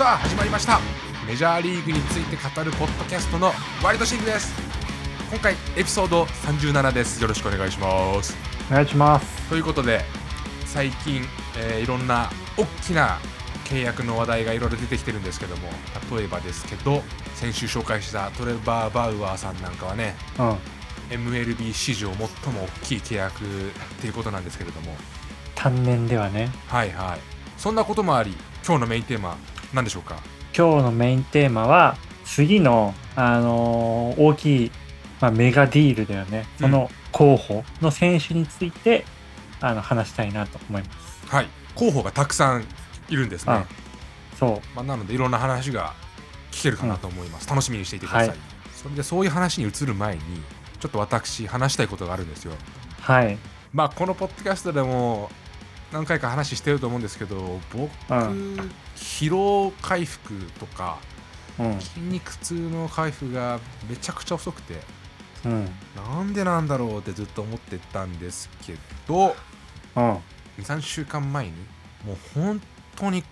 さあ始まりました。メジャーリーグについて語るポッドキャストのワイルドシングです。今回エピソード37です。よろしくお願いします。お願いします。ということで最近、えーいろんな大きな契約の話題がいろいろ出てきてるんですけども例えばですけど先週紹介したトレバー・バウアーさんなんかはねうん。MLB 史上最も大きい契約っていうことなんですけれども。単年ではね。はいはい。そんなこともあり今日のメインテーマ何でしょうか？今日のメインテーマは次の、あのー大きい、まあ、メガディールだよね。その候補の選手について、あの話したいなと思います。はい。候補がたくさんいるんですね。あそう。まあ、なのでいろんな話が聞けるかなと思います、楽しみにしていてください、はい。それでそういう話に移る前にちょっと私話したいことがあるんですよ。はい。まあこのポッドキャストでも何回か話してると思うんですけど僕、うん疲労回復とかうん。筋肉痛の回復がめちゃくちゃ遅くてうん。なんでなんだろうってずっと思ってたんですけどうん。23週間前にもう本当に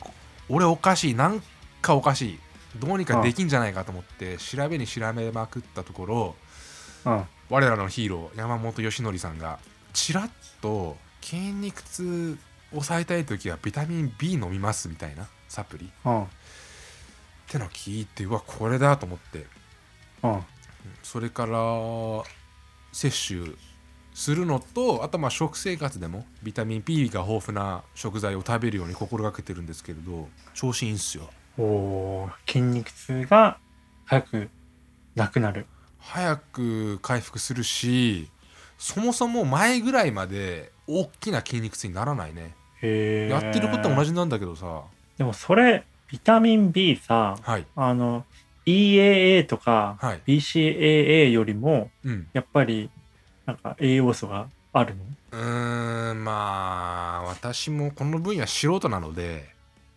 俺おかしいなんかおかしいどうにかできんじゃないかと思って調べに調べまくったところうん。我らのヒーロー山本由伸さんがちらっと筋肉痛抑えたい時はビタミン B 飲みますみたいなサプリ。っうん。てのを聞いてうわこれだと思って。うん。それから摂取するのとあとまあ食生活でもビタミン B が豊富な食材を食べるように心がけてるんですけれど調子いいんすよ。おー筋肉痛が早くなくなる。早く回復するしそもそも前ぐらいまで大きな筋肉痛にならないねやってることは同じなんだけどさ。でもそれビタミン B さはい。あの EAA とかはい。BCAA よりもうん。やっぱりなんか栄養素があるうーんまあ私もこの分野素人なので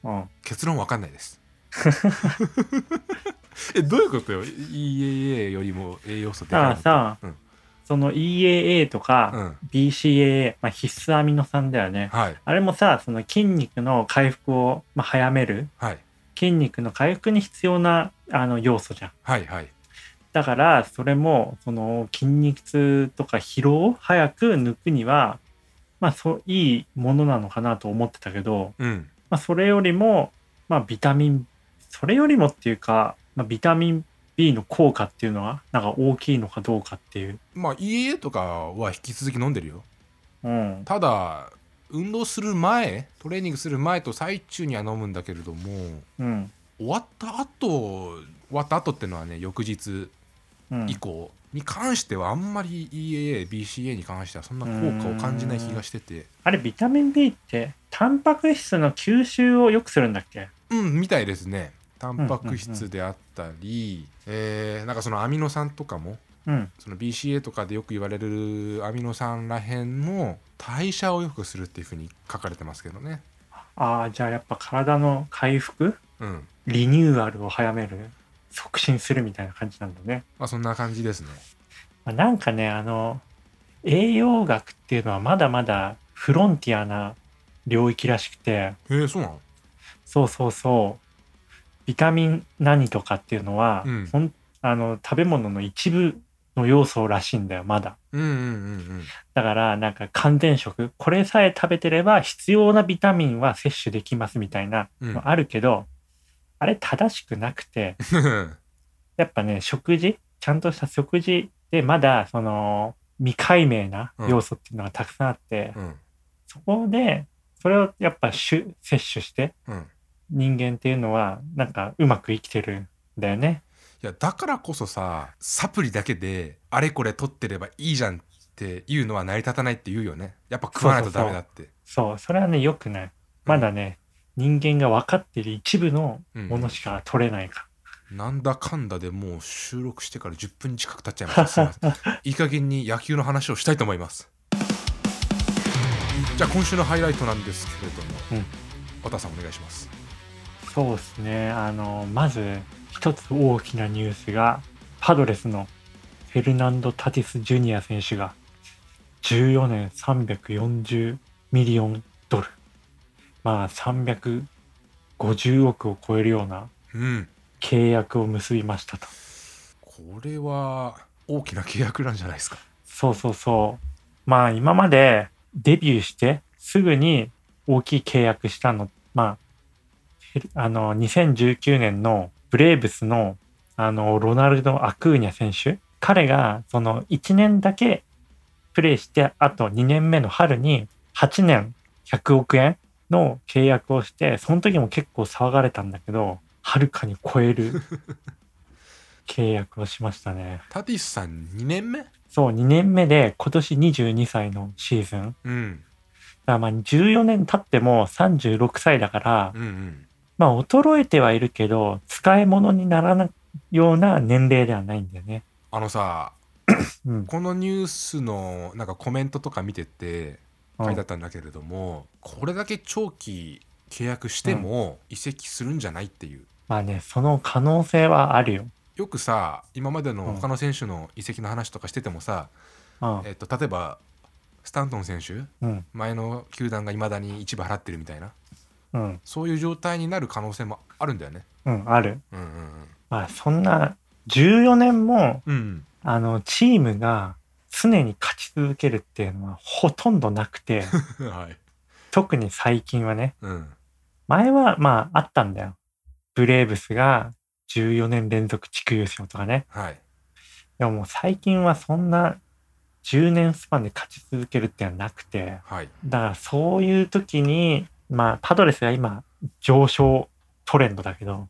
の結論わかんないです。えどういうことよ？EAA よりも栄養素うん。だか。らさ、うんその EAA とうかん BCAA、まあ、必須アミノ酸だよね。はい。あれもさ、その筋肉の回復を、まあ、早める、はい。筋肉の回復に必要なあの要素じゃん。はいはい。だから、それも、その筋肉痛とか疲労を早く抜くには、まあ、そう、いいものなのかなと思ってたけど、うん。まあ、それよりも、まあ、ビタミン、それよりもっていうか、まあ、ビタミン B の効果っていうのは、なんか大きいのかどうかっていう。まあ EAA とかは引き続き飲んでるようん。ただ運動する前トレーニングする前と最中には飲むんだけれどもうん。終わった後終わった後っていうのはね翌日うん以降に関してはあんまり EAA、BCA に関してはそんな効果を感じない気がしててあれ、ビタミン B って、タンパク質の吸収を良くするんだっけ？うんみたいですねタンパク質であったり、えーなんかそのアミノ酸とかもうん。その BCA とかでよく言われるアミノ酸らへんの代謝を良くするっていうふうに書かれてますけどね。ああ、じゃあやっぱ体の回復？うん。リニューアルを早める？促進するみたいな感じなんだね。まあそんな感じですね。まあ、なんかね、あの、栄養学っていうのはまだまだフロンティアな領域らしくて、へえそうなの？そうそうそう。ビタミン何とかっていうのは、うん。ほんあの食べ物の一部の要素らしいんだよ、まだ。うんうんうんだから、なんか完全食、これさえ食べてれば必要なビタミンは摂取できますみたいなうん。のあるけど、あれ正しくなくて、う んやっぱね、食事、ちゃんとした食事でまだ、その、未解明な要素っていうのがたくさんあって、うん。そこで、それをやっぱ摂取して、うん人間っていうのは、なんかうまく生きてるんだよね。いやだからこそさサプリだけであれこれ取ってればいいじゃんっていうのは成り立たないって言うよね。やっぱ食わないとダメだって。そう、それはね、良くない。まだね、人間が分かっている一部のものしか取れないか。なんだかんだでもう収録してから10分近く経っちゃいましたすい いい加減に野球の話をしたいと思います。じゃあ今週のハイライトなんですけれども、うん。和田さんお願いしますそうですね。あの、まず一つ大きなニュースが、パドレスのフェルナンド・タティス・ジュニア選手が14年340ミリオンドル。まあ305 50億を超えるようなうん契約を結びましたと。これは大きな契約なんじゃないですか？そうそうそう。まあ今までデビューしてすぐに大きい契約したの、まあ、あの、2019年のブレーブスのあの、ロナルド・アクーニャ選手。彼がその1年だけプレイして、あと2年目の春に8年100億円の契約をして、その時も結構騒がれたんだけど、はるかに超える 契約をしましたね。タティスさん2年目そう、2年目で今年22歳のシーズン。だかうんらまあ14年経っても36歳だから、うんうんまあ衰えてはいるけど、使い物にならないような年齢ではないんだよね。あのさ うん。このニュースのなんかコメントとか見てて書いてあったんだけれども、これだけ長期契約しても移籍するんじゃないっていうまあね、その可能性はあるよ。よくさ今までのうん他の選手の移籍の話とかしててもさ、うん。えっと、例えばスタントン選手うん。前の球団がいまだに一部払ってるみたいなうん。そういう状態になる可能性もあるんだよね。うん。ある。うんうんまあそんな14年も、うんうんあの、チームが常に勝ち続けるっていうのはほとんどなくて、はい特に最近はね、うん前はまああったんだよ。ブレーブスが14年連続地区優勝とかね。はいでももう最近はそんな10年スパンで勝ち続けるっていうのはなくて、はいだからそういう時に、まあパドレスが今上昇トレンドだけど、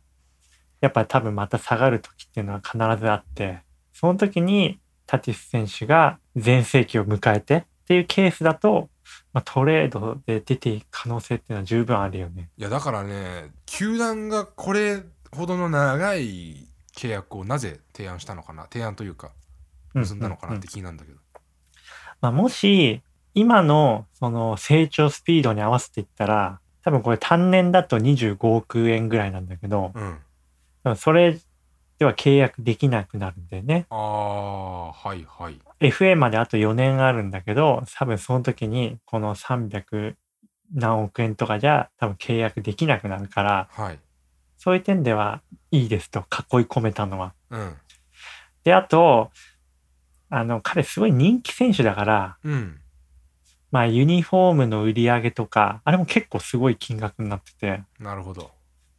やっぱり多分また下がる時っていうのは必ずあって、その時にタティス選手が全盛期を迎えてっていうケースだと、まあ、トレードで出ていく可能性っていうのは十分あるよね。いやだからね球団がこれほどの長い契約をなぜ提案したのかな提案というか結んだのかなって気になるんだけど、まあ、もし、今のその成長スピードに合わせていったら、多分これ単年だと25億円ぐらいなんだけど、うん、それでは契約できなくなるんだよね。ああはいはい。FA まであと4年あるんだけど、多分その時にこの300何億円とかじゃ多分契約できなくなるから、はい。そういう点ではいいですと囲い込めたのは。うん。で、あと、あの、彼すごい人気選手だから、うんまあユニフォームの売り上げとか、あれも結構すごい金額になってて、なるほど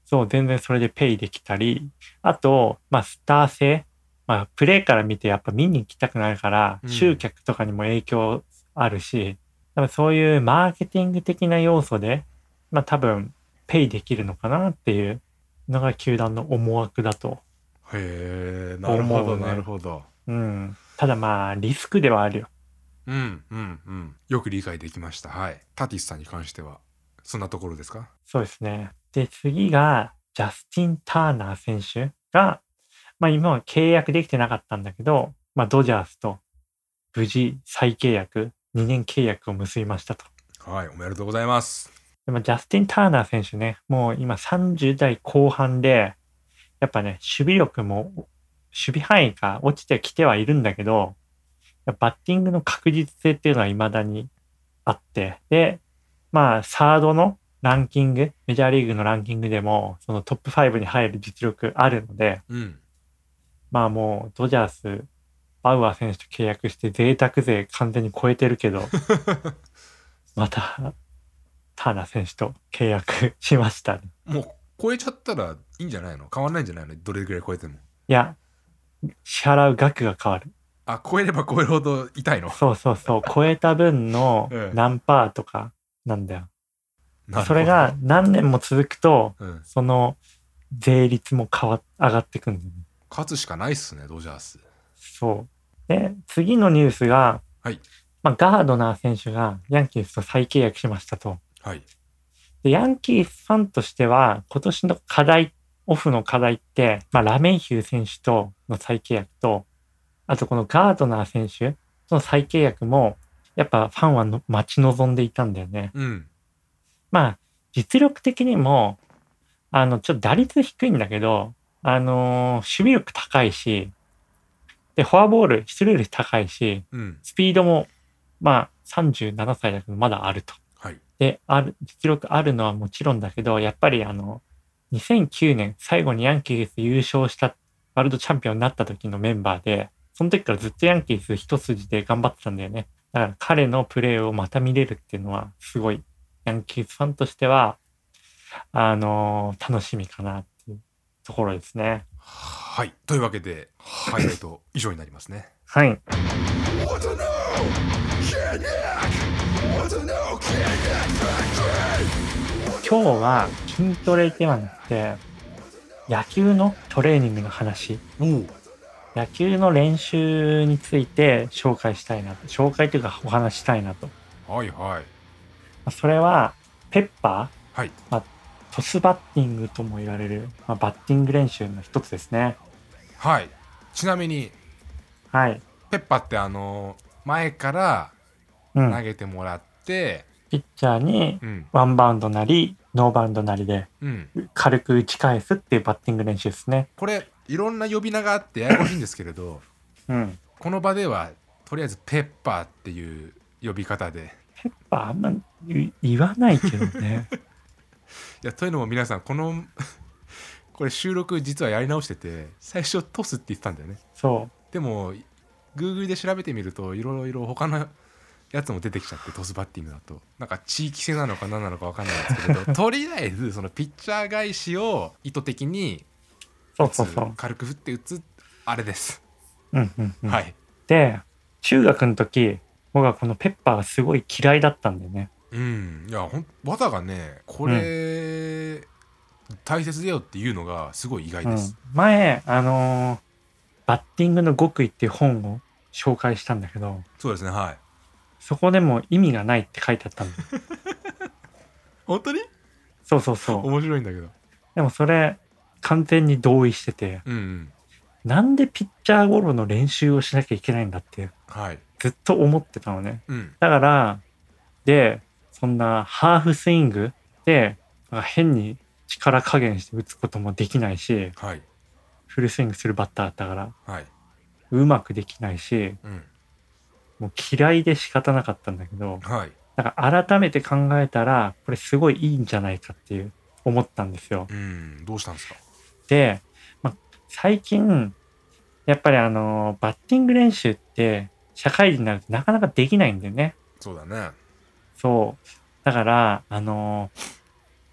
そう、全然それでペイできたり、あと、まあスター性、まあプレイから見てやっぱ見に行きたくなるから、うん集客とかにも影響あるし、多分そういうマーケティング的な要素で、まあ多分ペイできるのかなっていうのが球団の思惑だと。へえなるほど、なるほどうん。ただまあリスクではあるよ。うんうんうん。よく理解できました。はい。タティスさんに関してはそんなところですか？そうですね。で、次が、ジャスティン・ターナー選手が、まあ今は契約できてなかったんだけど、まあドジャースと無事再契約、2年契約を結びましたと。はいおめでとうございます。でもジャスティン・ターナー選手ね、もう今30代後半で、やっぱね、守備力も、守備範囲が落ちてきてはいるんだけど、バッティングの確実性っていうのは未だにあって、で、まあ、サードのランキング、メジャーリーグのランキングでも、そのトップ5に入る実力あるので、うん。まあもう、ドジャース、バウアー選手と契約して贅沢税完全に超えてるけど、また、ターナー選手と契約しましたね。もう超えちゃったらいいんじゃないの？変わんないんじゃないの？どれぐらい超えても。いや、支払う額が変わる。あ超えれば 超えるほど痛いの？そうそうそう、超えた分のえ え何パーとかなんだよ。それが何年も続くと、うんその税率も変わっ上がってくんだよね。勝つしかないっすねドジャースそう。で、次のニュースが、はいまあ、ガードナー選手がヤンキースと再契約しましたと。はいで、ヤンキースファンとしては、今年の課題、オフの課題って、まあ、ラメイヒュー選手との再契約と、あとこのガードナー選手との再契約も、やっぱファンはの待ち望んでいたんだよね。うんまあ、実力的にも、あの、ちょっと打率低いんだけど、あのー守備力高いし、で、フォアボール、出塁率高いし、うんスピードも、まあ、37歳だけど、まだあると。はいで、ある、実力あるのはもちろんだけど、やっぱりあの、2009年最後にヤンキース優勝したワールドチャンピオンになった時のメンバーで、その時からずっとヤンキース一筋で頑張ってたんだよね。だから彼のプレーをまた見れるっていうのはすごい、ヤンキースファンとしては、あのー楽しみかなっていうところですね。はいというわけでハイライト 以上になりますねはい。今日は筋トレではなくて、野球のトレーニングの話、おお野球の練習について紹介したいなと、紹介というかお話ししたいなと。はいはいまあそれは、ペッパはいー、トスバッティングとも言われる、まあ、バッティング練習の一つですね。はいちなみにはい。ペッパってあの前からうん。投げてもらってピッチャーにうんワンバウンドなり、ノーバウンドなりでうん軽く打ち返すっていうバッティング練習ですね。これいろんな呼び名があってややこしいんですけれどうん。この場ではとりあえずペッパーっていう呼び方でペッパーあんま言言わないけどね。いやというのも皆さんこの これ収録実はやり直してて最初トスって言ってたんだよねそでも Google で調べてみるといろいろ他のやつも出てきちゃってトスバッティングだとなんか地域性なのか何なのか分かんないんですけれど とりあえずそのピッチャー返しを意図的にう。そう打つそうそう。軽く振って打つあれです、うんうんうん。はいで、中学の時、僕はこのペッパーがすごい嫌いだったんだよね。うんいやほん技がねこれ、大切だよっていうのがすごい意外うんです、、前、あのーバッティングの極意っていう本を紹介したんだけど、そうですねはいそこでも意味がないって書いてあったんだよ。本当に？そうそうそう。面白いんだけどでもそれ、完全に同意してて、うんうん。なんでピッチャーゴロの練習をしなきゃいけないんだって、はい。ずっと思ってたのね。うん。だから、で、そんなハーフスイングで、変に力加減して打つこともできないし、はい。フルスイングするバッターだったから、はい、うまくできないし、うん、もう嫌いで仕方なかったんだけど、はい。だから改めて考えたら、これすごいいいんじゃないかっていう、思ったんですよ。うん。どうしたんですか？で、まあ、最近、やっぱりあの、バッティング練習って、社会人になるとなかなかできないんだよね。そうだねそう。だから、あの、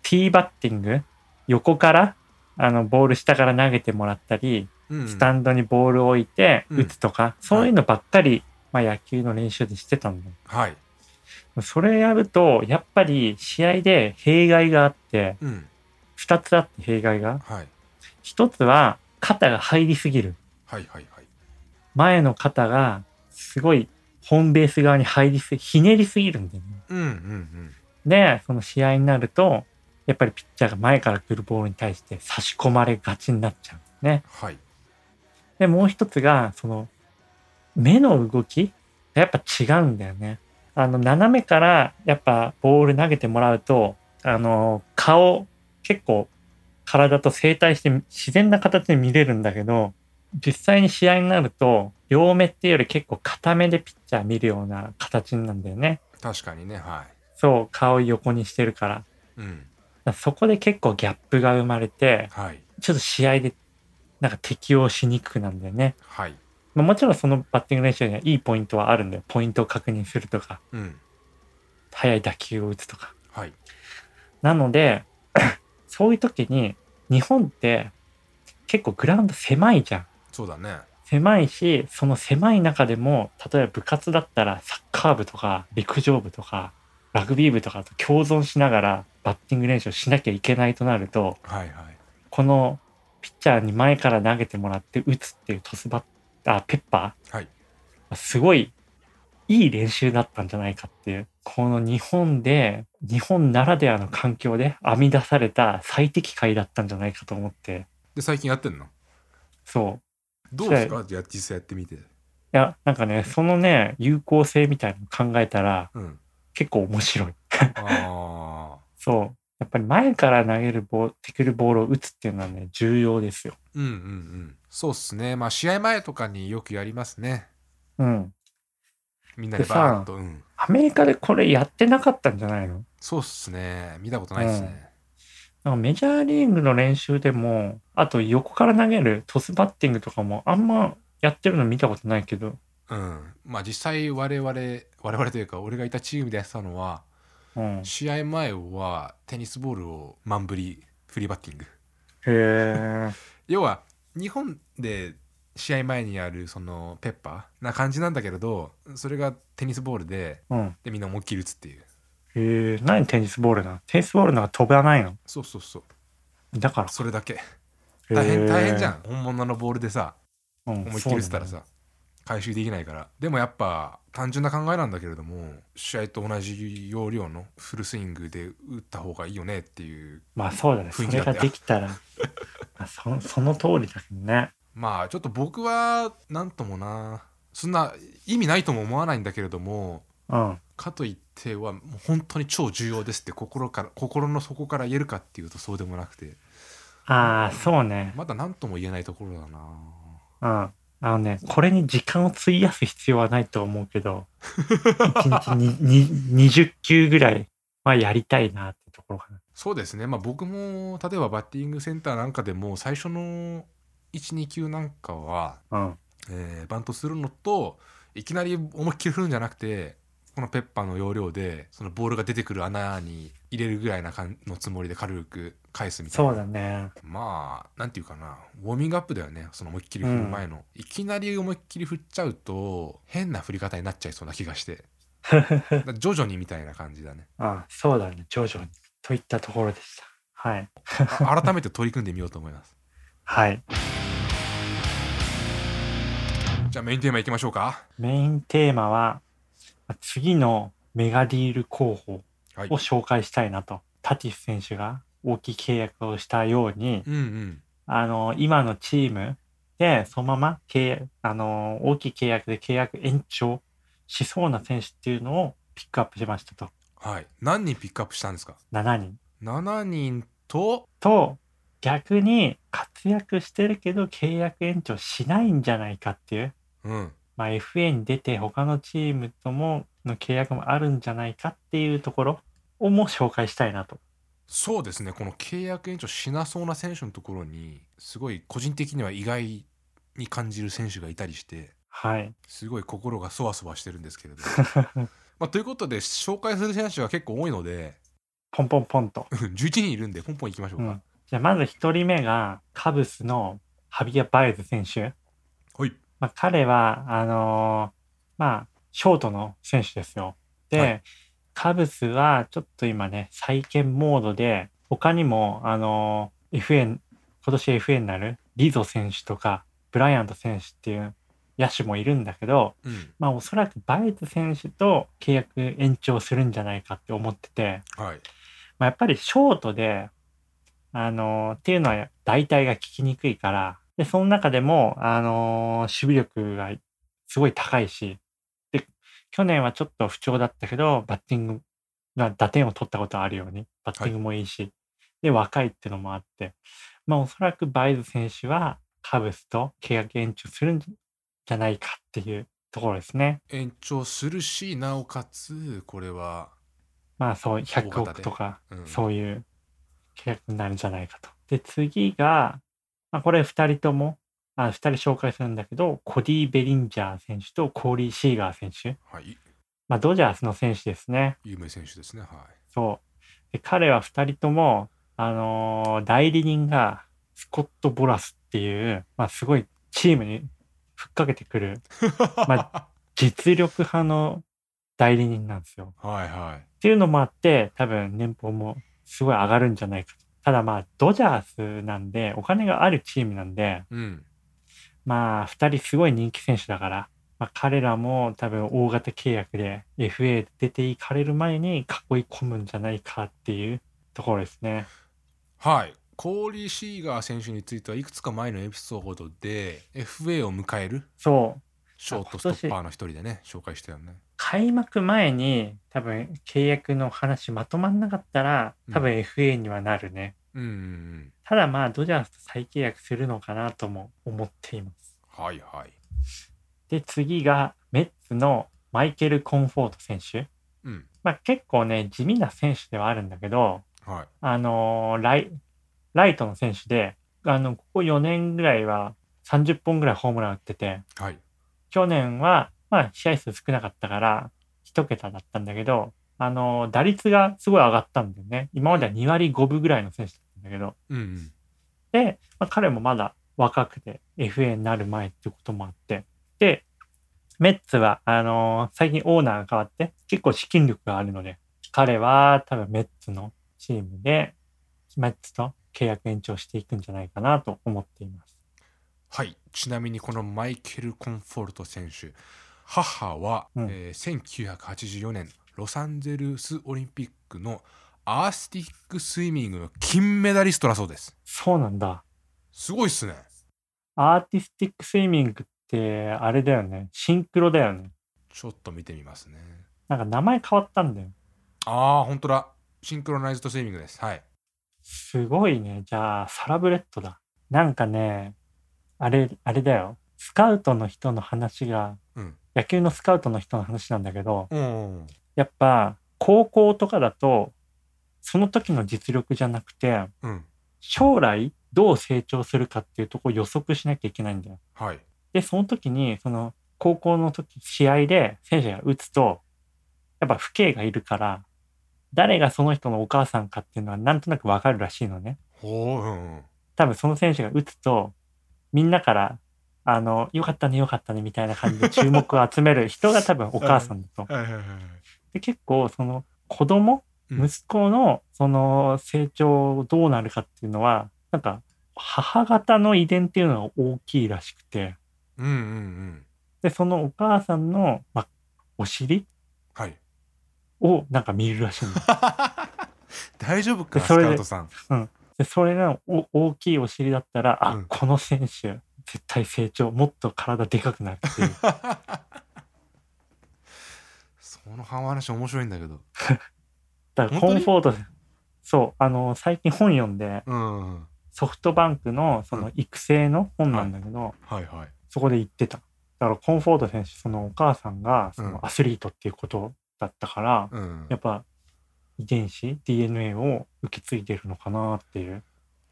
ティーバッティング、横から、あの、ボール下から投げてもらったり、うんスタンドにボールを置いてうん打つとか、そういうのばっかり、まあ野球の練習でしてたんだよ。はいそれやると、やっぱり試合で弊害があって、うん二つあって弊害が。はい一つは、肩が入りすぎる。はいはいはい前の肩が、すごい、ホームベース側に入りすぎ、ひねりすぎるんだよね。うんうんうんで、その試合になると、やっぱりピッチャーが前から来るボールに対して差し込まれがちになっちゃうね。はいで、もう一つが、その、目の動きがやっぱ違うんだよね。あの、斜めからやっぱボール投げてもらうと、あの、顔、結構体と整体して自然な形で見れるんだけど、実際に試合になると、両目っていうより結構片目でピッチャー見るような形なんだよね。確かにねはそう、顔横にしてるから。うんらそこで結構ギャップが生まれて、はいちょっと試合でなんか適応しにくくなんだよね。はいまあ、もちろんそのバッティング練習にはいいポイントはあるんだよ。ポイントを確認するとか、うん速い打球を打つとか。はいなので、そういう時に日本って結構グラウンド狭いじゃん。そうだね。狭いし、その狭い中でも、例えば部活だったらサッカー部とか陸上部とかラグビー部とかと共存しながらバッティング練習をしなきゃいけないとなると、はいはい。このピッチャーに前から投げてもらって打つっていうトスバッあペッパはい。ーすごいいい練習だったんじゃないかっていう。この日本で日本ならではの環境で編み出された最適解だったんじゃないかと思って。で最近やってんの？そう。どうですか？じゃあ実際やってみて。いやなんかねそのね有効性みたいなの考えたらうん。結構面白い。あ そう。やっぱり前から投げるボールてくるボールを打つっていうのはね重要ですよ。ーうんうんうん。そうっすね。まあ試合前とかによくやりますね。うんみんなでバーッとうん。アメリカでこれやってなかったんじゃないの？そうっすね。見たことないっすね。なんかメジャーリーグの練習でも、あと横から投げるトスバッティングとかもあんまやってるの見たことないけど、うん。まあ実際我々我々というか俺がいたチームでやってたのはうん。へ試合前はテニスボールを満振りフリーバッティング。え。要は日本で試合前にやるそのペッパーな感じなんだけれどそれがテニスボールでうん。でみんな思いっきり打つっていうへえ。何テニスボールなの？テニスボールのが飛ばないの？そうそうそうだから。それだけ大変へー大変じゃん。本物のボールでさうん、思いっきり打ってたらそうだねさ回収できないからでもやっぱ単純な考えなんだけれども試合と同じ要領のフルスイングで打った方がいいよねっていうまあそうだね。それができたら、あそその通りだけどね。まあちょっと僕はなんともなそんな意味ないとも思わないんだけれどもうん。かといってはもう本当に超重要ですって心から心の底から言えるかっていうとそうでもなくてああ、そうね。まだ何とも言えないところだなうん。あのね、これに時間を費やす必要はないと思うけど、1日に に20球ぐらいはやりたいなってところかそうですねまあ僕も例えばバッティングセンターなんかでも最初の12球なんかは、な。うん。えーバントするのといきなり思いっきり振るんじゃなくてこのペッパーの要領でそのボールが出てくる穴に入れるぐらいな感のつもりで軽く返すみたいそうなだね。まあなんていうかなウォーミングアップだよねその思いっきり振る前の、いきなり思いっきり振っちゃうと変な振り方になっちゃいそうな気がして 徐々にみたいな感じだねあそうだね。徐々に。といったところでした。はい。あ改めて取り組んでみようと思います はい。じゃあメインテーマいきましょうかメインテーマは、次のメガディール候補はいを紹介したいなと。タティス選手が大きい契約をしたように、うんうんあの、今のチームで、そのまま契約、あの、大きい契約で契約延長しそうな選手っていうのをピックアップしましたと。はい何人ピックアップしたんですか？7人。7人と？と、逆に活躍してるけど契約延長しないんじゃないかっていう。うんまあ、FA に出て他のチームともの契約もあるんじゃないかっていうところをも紹介したいなと。そうですねこの契約延長しなそうな選手のところにすごい個人的には意外に感じる選手がいたりしてはい。すごい心がそわそわしてるんですけれど まあということで紹介する選手が結構多いのでポンポンポンと。11人いるんでポンポンいきましょうか、うん。じゃあまず一人目がカブスのハビア・バイズ選手。はいまあ、彼は、あのーまあ、ショートの選手ですよ。で、はい。カブスはちょっと今ね、再建モードで、他にも、あのー FA、今年 FA になるリゾ選手とか、ブライアント選手っていう野手もいるんだけど、うん。まあおそらくバイズ選手と契約延長するんじゃないかって思ってて、はい。まあ、やっぱりショートで、あのーっていうのは大体が効きにくいから、で、その中でも、あのー守備力がすごい高いし、で、去年はちょっと不調だったけど、バッティングが打点を取ったことあるように、バッティングもいいし、で、若いっていうのもあって、まあおそらくバイズ選手はカブスと契約延長するんじゃないかっていうところですね。延長するしなおかつこれは、まあそう、100大型で億とか、うんそういう契約になるんじゃないかと。で、次が、まあ、これ2人とも、あ2人紹介するんだけど、コディ・ベリンジャー選手とコーリー・シーガー選手。はい、まあ、ドジャースの選手ですね。有名選手ですねはいそう。で彼は2人とも、あのー代理人がスコット・ボラスっていう、まあ、すごいチームにふっかけてくる ま実力派の代理人なんですよ。はいはいっていうのもあって、多分年俸もすごい上がるんじゃないかと。ただまあ、ドジャースなんで、お金があるチームなんで、うんまあ、二人すごい人気選手だから、まあ、彼らも多分大型契約で FA 出ていかれる前に囲い込むんじゃないかっていうところですね。はいコーリー・シーガー選手についてはいくつか前のエピソードで FA を迎えるそう。ショートストッパーの一人でね紹介したよね開幕前に多分契約の話まとまんなかったら、多分 FA にはなるね。うんうんうん。ただまあ、ドジャースと再契約するのかなとも思っています。はいはい。で、次がメッツのマイケル・コンフォート選手。うん。まあ結構ね、地味な選手ではあるんだけど、はい。あのーライ、ライトの選手で、あの、ここ4年ぐらいは30本ぐらいホームラン打ってて、はい。去年は、まあ、試合数少なかったから、一桁だったんだけど、あのー打率がすごい上がったんだよね。今までは2割5分ぐらいの選手だったんだけど、うんうん。で、まあ、彼もまだ若くて FA になる前ってこともあって、で、メッツは、あのー最近オーナーが変わって、結構資金力があるので、彼は多分メッツのチームで、メッツと契約延長していくんじゃないかなと思っています。はい。ちなみにこのマイケル・コンフォルト選手。母は、うん。えー1984年ロサンゼルスオリンピックのアーティスティックスイミングの金メダリストだそうですそうなんだ。すごいっすねアーティスティックスイミングって、あれだよね。シンクロだよね。ちょっと見てみますねなんか名前変わったんだよ。ああ本当だシンクロナイズドスイミングですはいすごいね。じゃあ、サラブレッドだ。なんかね、あれ、あれだよ。スカウトの人の話が、うん野球のスカウトの人の話なんだけど、うんやっぱ、高校とかだと、その時の実力じゃなくて、うん将来どう成長するかっていうところを予測しなきゃいけないんだよ。はいで、その時に、その、高校の時、試合で選手が打つと、やっぱ父兄がいるから、誰がその人のお母さんかっていうのはなんとなくわかるらしいのね。ほううん多分その選手が打つと、みんなから、あの、よかったね、よかったね、みたいな感じで注目を集める人が多分お母さんだと。で結構、その子供、うん。息子のその成長どうなるかっていうのは、なんか、母方の遺伝っていうのが大きいらしくて、うんうんうん。で、そのお母さんの、まあ、お尻はい。をなんか見るらしいんだ。大丈夫かスそれでカウトさん。で、それがお大きいお尻だったら、あ、うん。この選手、絶対成長、もっと体でかくなるっていう。その話面白いんだけど。だからコンフォートで、そう、あの、最近本読んで、うんソフトバンクのその育成の本なんだけど、はい。はいそこで言ってた。だからコンフォート選手、そのお母さんがそうん。のアスリートっていうことだったから、うん。やっぱ遺伝子、DNA を受け継いでるのかなっていう。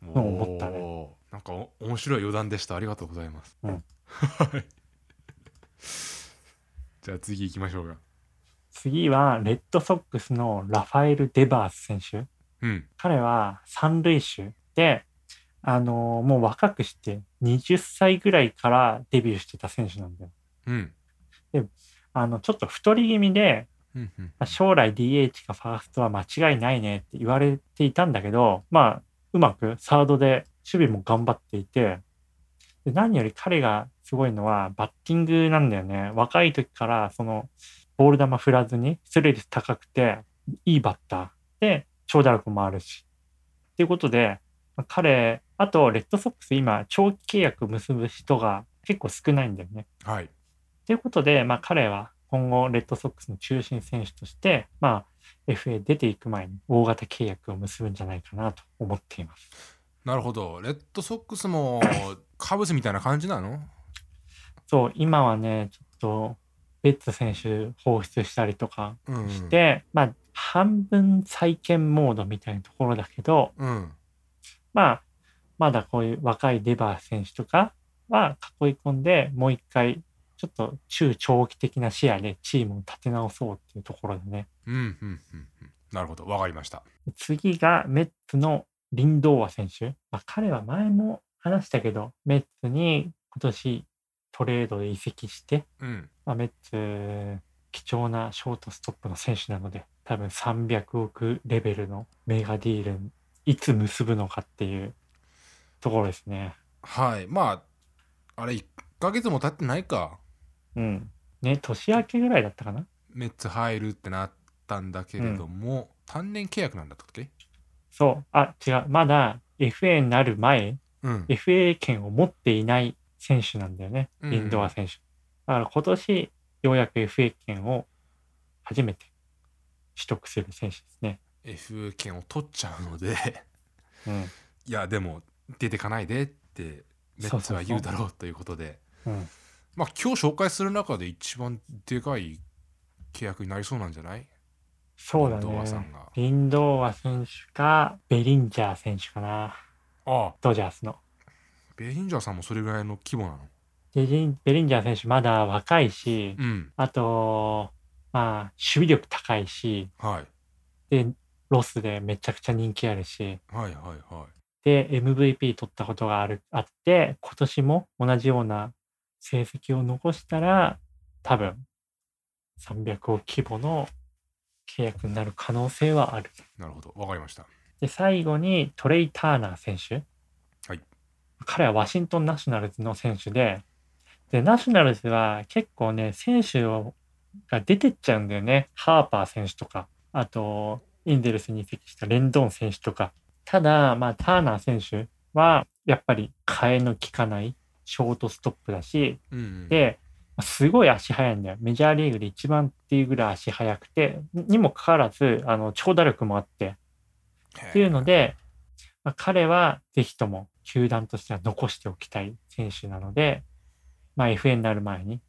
のを思ったね。なんかお面白い余談でした。ありがとうございます、うん。はい。じゃあ次行きましょうか次は、レッドソックスのラファエル・デバース選手。うん彼は三塁手で、あのもう若くして20歳ぐらいからデビューしてた選手なんだよ。うんあの、ちょっと太り気味で、うんうんまあ将来 DH かファーストは間違いないねって言われていたんだけど、まあ、うまくサードで守備も頑張っていて、で何より彼がすごいのはバッティングなんだよね。若い時からそのボール球振らずに出塁率高くていいバッターで長打力もあるし。っていうことで、まあ彼、あとレッドソックス今長期契約結ぶ人が結構少ないんだよね。はいということで、まあ、彼は今後、レッドソックスの中心選手として、まあ、FA 出ていく前に大型契約を結ぶんじゃないかなと思っています。なるほどレッドソックスもカブスみたいな感じなの？そう、今はね、ちょっと、ベッツ選手放出したりとかうん。して、まあ、半分再建モードみたいなところだけど、うん。まあ、まだこういう若いデバー選手とかは囲い込んで、もう一回、ちょっと中長期的な視野でチームを立て直そうっていうところでね、うんうんうんうん。なるほど。わかりました。次がメッツのリンドーア選手。まあ、彼は前も話したけど、メッツに今年トレードで移籍して、うんまあ、メッツ貴重なショートストップの選手なので、多分300億レベルのメガディールにいつ結ぶのかっていうところですね。はいまああれ1ヶ月も経ってないかうん。ね、年明けぐらいだったかなメッツ入るってなったんだけれども、単年契約なんだったっけ？そう。あ、違う。まだ FA になる前、うん FA 権を持っていない選手なんだよね、うんリンドア選手。だから今年、ようやく FA 権を初めて取得する選手ですね。FA 権を取っちゃうのでうん。いやでも出てかないでってメッツは言うだろうということでうん。まあ今日紹介する中で一番でかい契約になりそうなんじゃない？そうだリンドーアさねんが。リンドーア選手か、ベリンジャー選手かな。ああドジャースの。ベリンジャーさんもそれぐらいの規模なの？ベリンベリンジャー選手まだ若いし、うん。あと、まあ、守備力高いし、はい。で、ロスでめちゃくちゃ人気あるし、はいはいはい。で、MVP 取ったことがある、あって、今年も同じような成績を残したら、多分、300億規模の契約になる可能性はある。なるほど。わかりました。で、最後にトレイ・ターナー選手。はい。彼はワシントン・ナショナルズの選手で、で、ナショナルズは結構ね、選手をが出てっちゃうんだよね。ハーパー選手とか、あと、インデルスに移籍したレンドン選手とか。ただ、まあ、ターナー選手は、やっぱり替えの効かないショートストップだし、うんうんで、まあすごい足速いんだよ。メジャーリーグで一番っていうぐらい足速くて、にもかかわらず、あの、長打力もあって、っていうので、まあ、彼はぜひとも球団としては残しておきたい選手なので、まあ、FA になる前に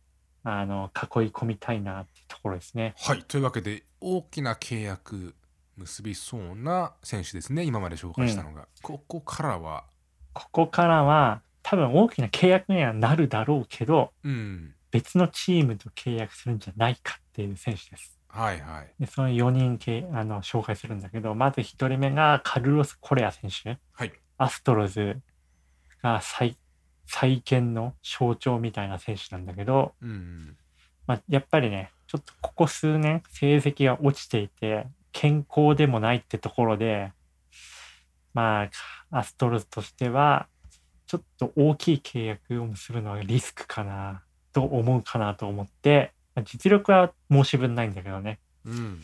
あの囲い込みたいなっていうところですね。はい。というわけで大きな契約結びそうな選手ですね今まで紹介したのが、ここからは。ここからは多分大きな契約にはなるだろうけどうん。別のチームと契約するんじゃないかっていう選手です。はいはい。でその4人けあの紹介するんだけどまず1人目がカルロス・コレア選手。はい。アストロズが再再建の象徴みたいな選手なんだけど、うんうんまあ、やっぱりね、ちょっとここ数年成績が落ちていて、健康でもないってところで、まあ、アストロズとしては、ちょっと大きい契約を結ぶのはリスクかな、と思うかなと思って、まあ実力は申し分ないんだけどね。うん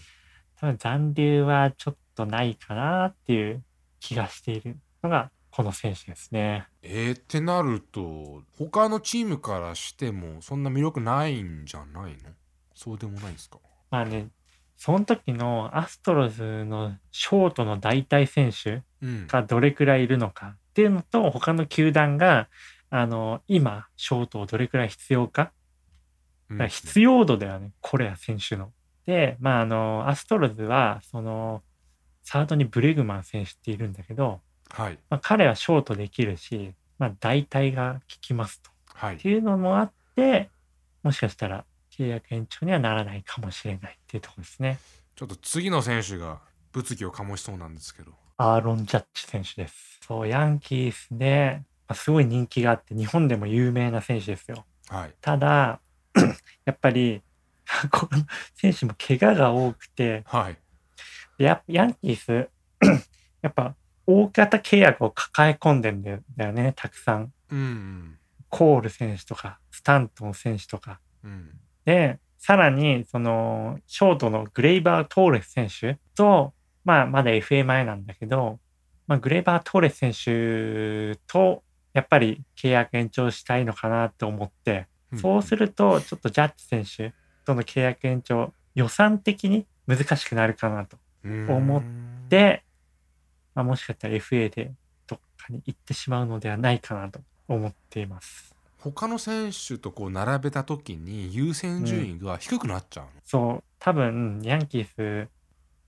多分残留はちょっとないかなっていう気がしているのが、この選手ですね。えー、ってなると他のチームからしてもそんな魅力ないんじゃないの？そうでもないんですか？まあね、その時のアストロズのショートの代替選手うんがどれくらいいるのかっていうのと他の球団があの今ショートをどれくらい必要かから必要度だよね、コレア選手の。でまああのアストロズはそのサードにブレグマン選手っているんだけど、はいまあ、彼はショートできるし、まあ、代替が効きますと。はいっていうのもあってもしかしたら契約延長にはならないかもしれないっていうところですね。ちょっと次の選手が物議を醸しそうなんですけどアーロン・ジャッジ選手です。そう、ヤンキースで、まあ、すごい人気があって、日本でも有名な選手ですよ。はいただ、やっぱり、この選手も怪我が多くて、はいやヤンキース、やっぱ大型契約を抱え込んでんだよね、たくさん。うんうんコール選手とか、スタントン選手とか。うんで、さらに、その、ショートのグレイバー・トーレス選手と、まあ、まだ FA 前なんだけど、まあ、グレイバー・トーレス選手と、やっぱり契約延長したいのかなと思って、そうすると、ちょっとジャッジ選手との契約延長、予算的に難しくなるかなと。思っで、まあ、もしかしたら FA でどっかに行ってしまうのではないかなと思っています。他の選手とこう並べた時に優先順位が低くなっちゃうそう、多分、ヤンキース、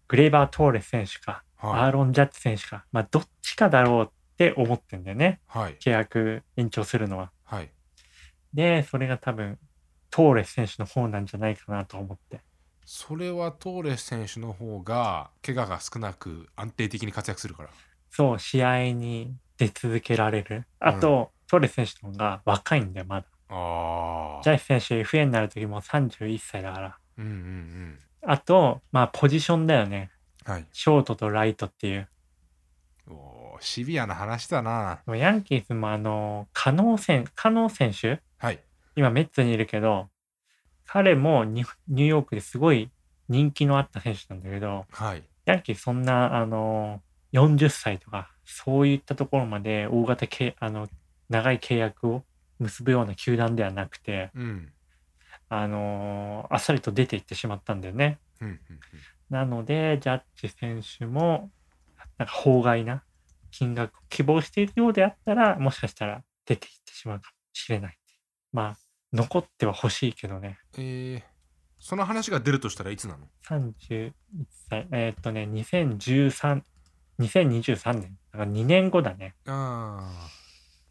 グレイバー・トーレス選手か、の、はいアーロン・ジャッジ選手か、まあ、どっちかだろうって思ってんだよね。はい契約延長するのは。はいで、それが多分、トーレス選手の方なんじゃないかなと思って。それはトーレス選手の方が怪我が少なく安定的に活躍するからそう、試合に出続けられる。あと、トーレス選手の方が若いんだよ、まだ。ああジャッジ選手 FA になる時も31歳だから。うんうんうんあと、まあ、ポジションだよね。はいショートとライトっていう。おーシビアな話だなヤンキースもあの、加納選、加納選手？はい今メッツにいるけど、彼もニューヨークですごい人気のあった選手なんだけど、はいヤンキースそんな、あの、40歳とか、そういったところまで大型け、あの、長い契約を結ぶような球団ではなくて、うんあのあっさりと出ていってしまったんだよね。うんうんなので、ジャッジ選手も、なんか法外な金額を希望しているようであったら、もしかしたら出ていってしまうかもしれない。まあ、残っては欲しいけどね。えー、その話が出るとしたらいつなの？31歳。えーっとね、2013、2023年。だから2年後だね。ああ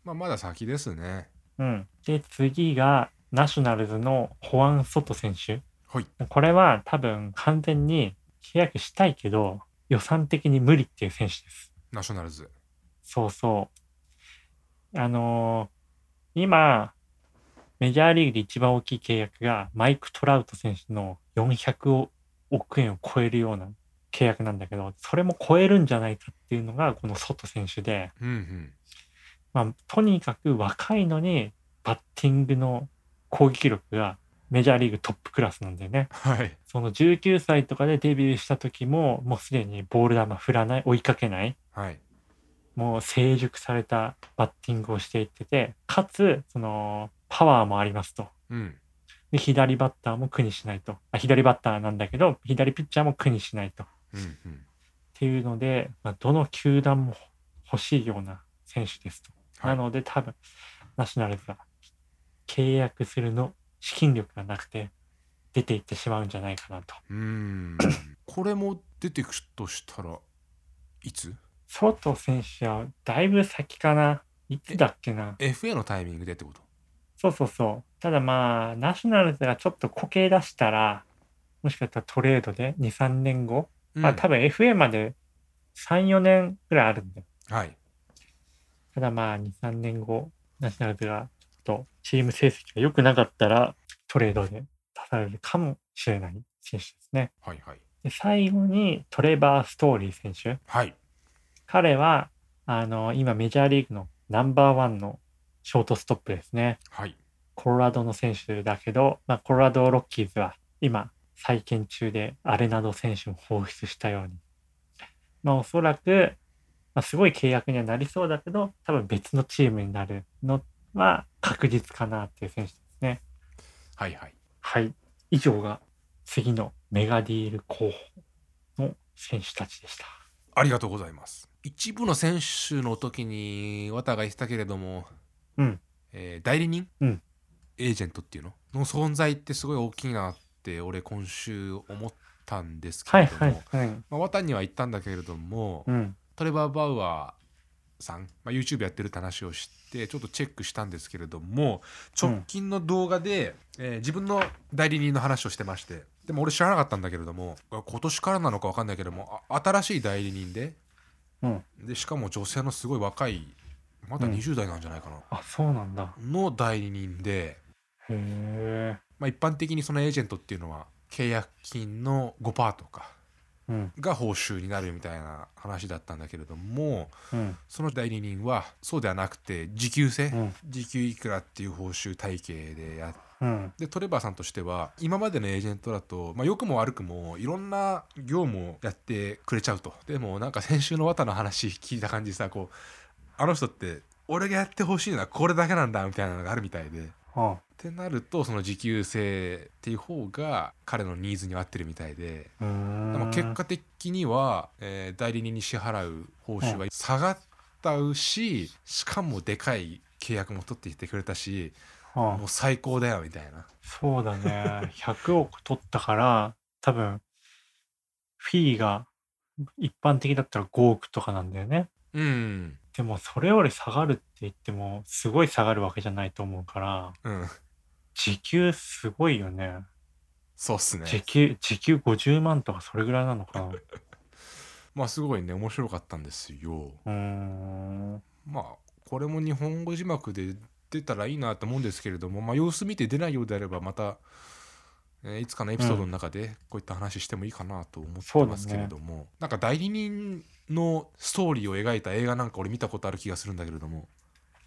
まあまだ先ですねうん。で、次が、ナショナルズのホアン・ソト選手。はいこれは多分完全に契約したいけど、予算的に無理っていう選手です。ナショナルズそうそう。あのー今、メジャーリーグで一番大きい契約がマイク・トラウト選手の400億円を超えるような契約なんだけど、それも超えるんじゃないかっていうのがこのソト選手で、うんうん。まあ、とにかく若いのにバッティングの攻撃力がメジャーリーグトップクラスなんだよね。はい。その19歳とかでデビューした時も、もうすでにボール球振らない、追いかけない、はい。もう成熟されたバッティングをしていってて、かつ、その、パワーもありますと。うんで、左バッターも苦にしないと。あ左バッターなんだけど、左ピッチャーも苦にしないと。っうんうんていうので、まあ、どの球団も欲しいような選手ですと。はいなので多分、ナショナルズが契約するの、資金力がなくて、出ていってしまうんじゃないかなと。うーん これも出てくるとしたらいつ？ソト選手はだいぶ先かな。いつだっけな。FA のタイミングでってこと？そうそうそう。ただまあ、ナショナルズがちょっとこけ出したら、もしかしたらトレードで2、3年後、まあ多分 FA まで3、4年ぐらいあるんだよ。はいただまあ、2、3年後、ナショナルズがちょっとチーム成績が良くなかったら、トレードで出されるかもしれない選手ですね。はいはいで最後にトレバー・ストーリー選手。はい彼は、あの、今メジャーリーグのナンバーワンのショートストップですね。はいコロラドの選手だけど、まあ、コロラドロッキーズは今、再建中でアレナド選手も放出したように。まあ、おそらく、まあ、すごい契約にはなりそうだけど、多分別のチームになるのは確実かなっていう選手ですね。はいはいはい。以上が次のメガディール候補の選手たちでした。ありがとうございます一部の選手の時に綿が言ってたけれども、うんえー代理人、うんエージェントっていうの？の存在ってすごい大きいなって俺今週思ったんですけはいれども、はいはい。まあ、綿には言ったんだけれども、うん。トレバー・バウアーさん、まあ、YouTube やってるって話をしてちょっとチェックしたんですけれども直近の動画で、えー自分の代理人の話をしてましてでも俺知らなかったんだけれども今年からなのか分かんないけどもあ新しい代理人でうん。でしかも女性のすごい若いまだうん20代なんじゃないかな、あ、そうなんだ。の代理人で、へえ。まあ、一般的にそのエージェントっていうのは契約金の5%とかうん。が報酬になるみたいな話だったんだけれどもうん。その代理人はそうではなくて時給制、うん。時給いくらっていう報酬体系でやっうん。でトレバーさんとしては今までのエージェントだと、まあ、良くも悪くもいろんな業務をやってくれちゃうとでもなんか先週の綿の話聞いた感じさこうあの人って俺がやってほしいのはこれだけなんだみたいなのがあるみたいで。あってなるとその時給制っていう方が彼のニーズに合ってるみたいで。でも結果的には、えー代理人に支払う報酬は下がったししかもでかい契約も取ってきてくれたしあもう最高だよみたいなそうだね。100億取ったから、多分、フィーが一般的だったら5億とかなんだよね。うんでも、それより下がるって言っても、すごい下がるわけじゃないと思うから、うん時給すごいよね。そうっすね時給、時給50万とかそれぐらいなのかな。う まあすごいね面白かったんですよーん。まあこれも日本語字幕で出たらいいなと思うんですけれどもまあ様子見て出ないようであればまた、えーいつかのエピソードの中でこういった話してもいいかなと思ってますけれども、なんか代理人のストーリーを描いた映画なんか俺見たことある気がするんだけれども。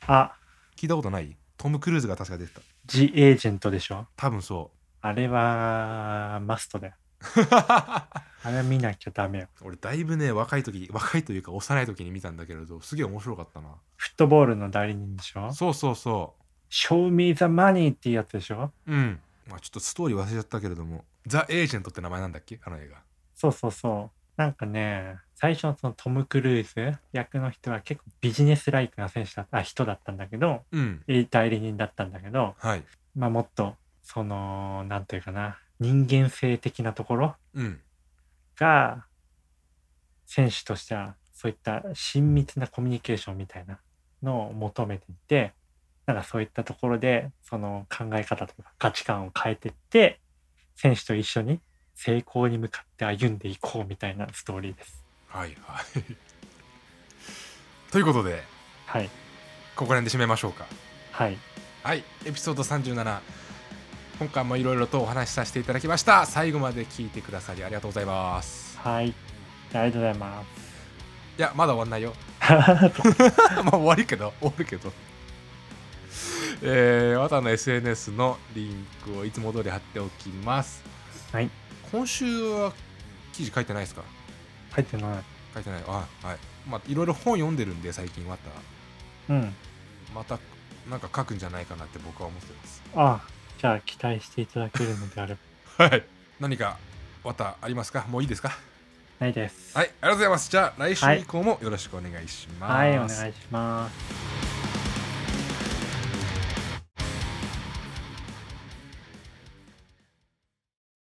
あ、聞いたことない？トム・クルーズが確か出てた。ジ・エージェントでしょ？多分そあれは、マストだよ。う あれは見なきゃダメよ。俺だいぶね若い時若いというか幼い時に見たんだけれどすげえ面白かったな。フットボールの代理人でしょ？そうそうそ Show me the money っていうやつでしょ？ううん。まあちょっとストーリー忘れちゃったけれども。ザ・エージェントって名前なんだっけ？あの映画。そうそうそう。なんかね、最初のそのトム・クルーズ役の人は結構ビジネスライクな選手だった、あ、人だったんだけど、うん。代理人だったんだけど、はい。まあもっと、その、なんていうかな、人間性的なところうん。が選手としてはそういった親密なコミュニケーションみたいなのを求めていてなんかそういったところでその考え方とか価値観を変えていって選手と一緒に成功に向かって歩んでいこうみたいなストーリーです。はいはい。ということではい。ここら辺で締めましょうか。はい。はいエピソード37今回もいろいろとお話しさせていただきました。最後まで聞いてくださりありがとうございます。はい。ありがとうございます。いやまだ終わんないよ。まあ終わるけど終わるけど。えー、わたの SNS のリンクをいつも通り貼っておきます。はい。今週は記事書いてないですか？入ってない。書いてない。あはい。まあいろいろ本読んでるんで最近わた。うん。またなんか書くんじゃないかなって僕は思ってます。あじゃあ期待していただけるのであれば。はい。何かまたありますか？もういいですか？ないです。はいありがとうございます。じゃあ来週はい。以降もよろしくお願いします。はい、お願いします。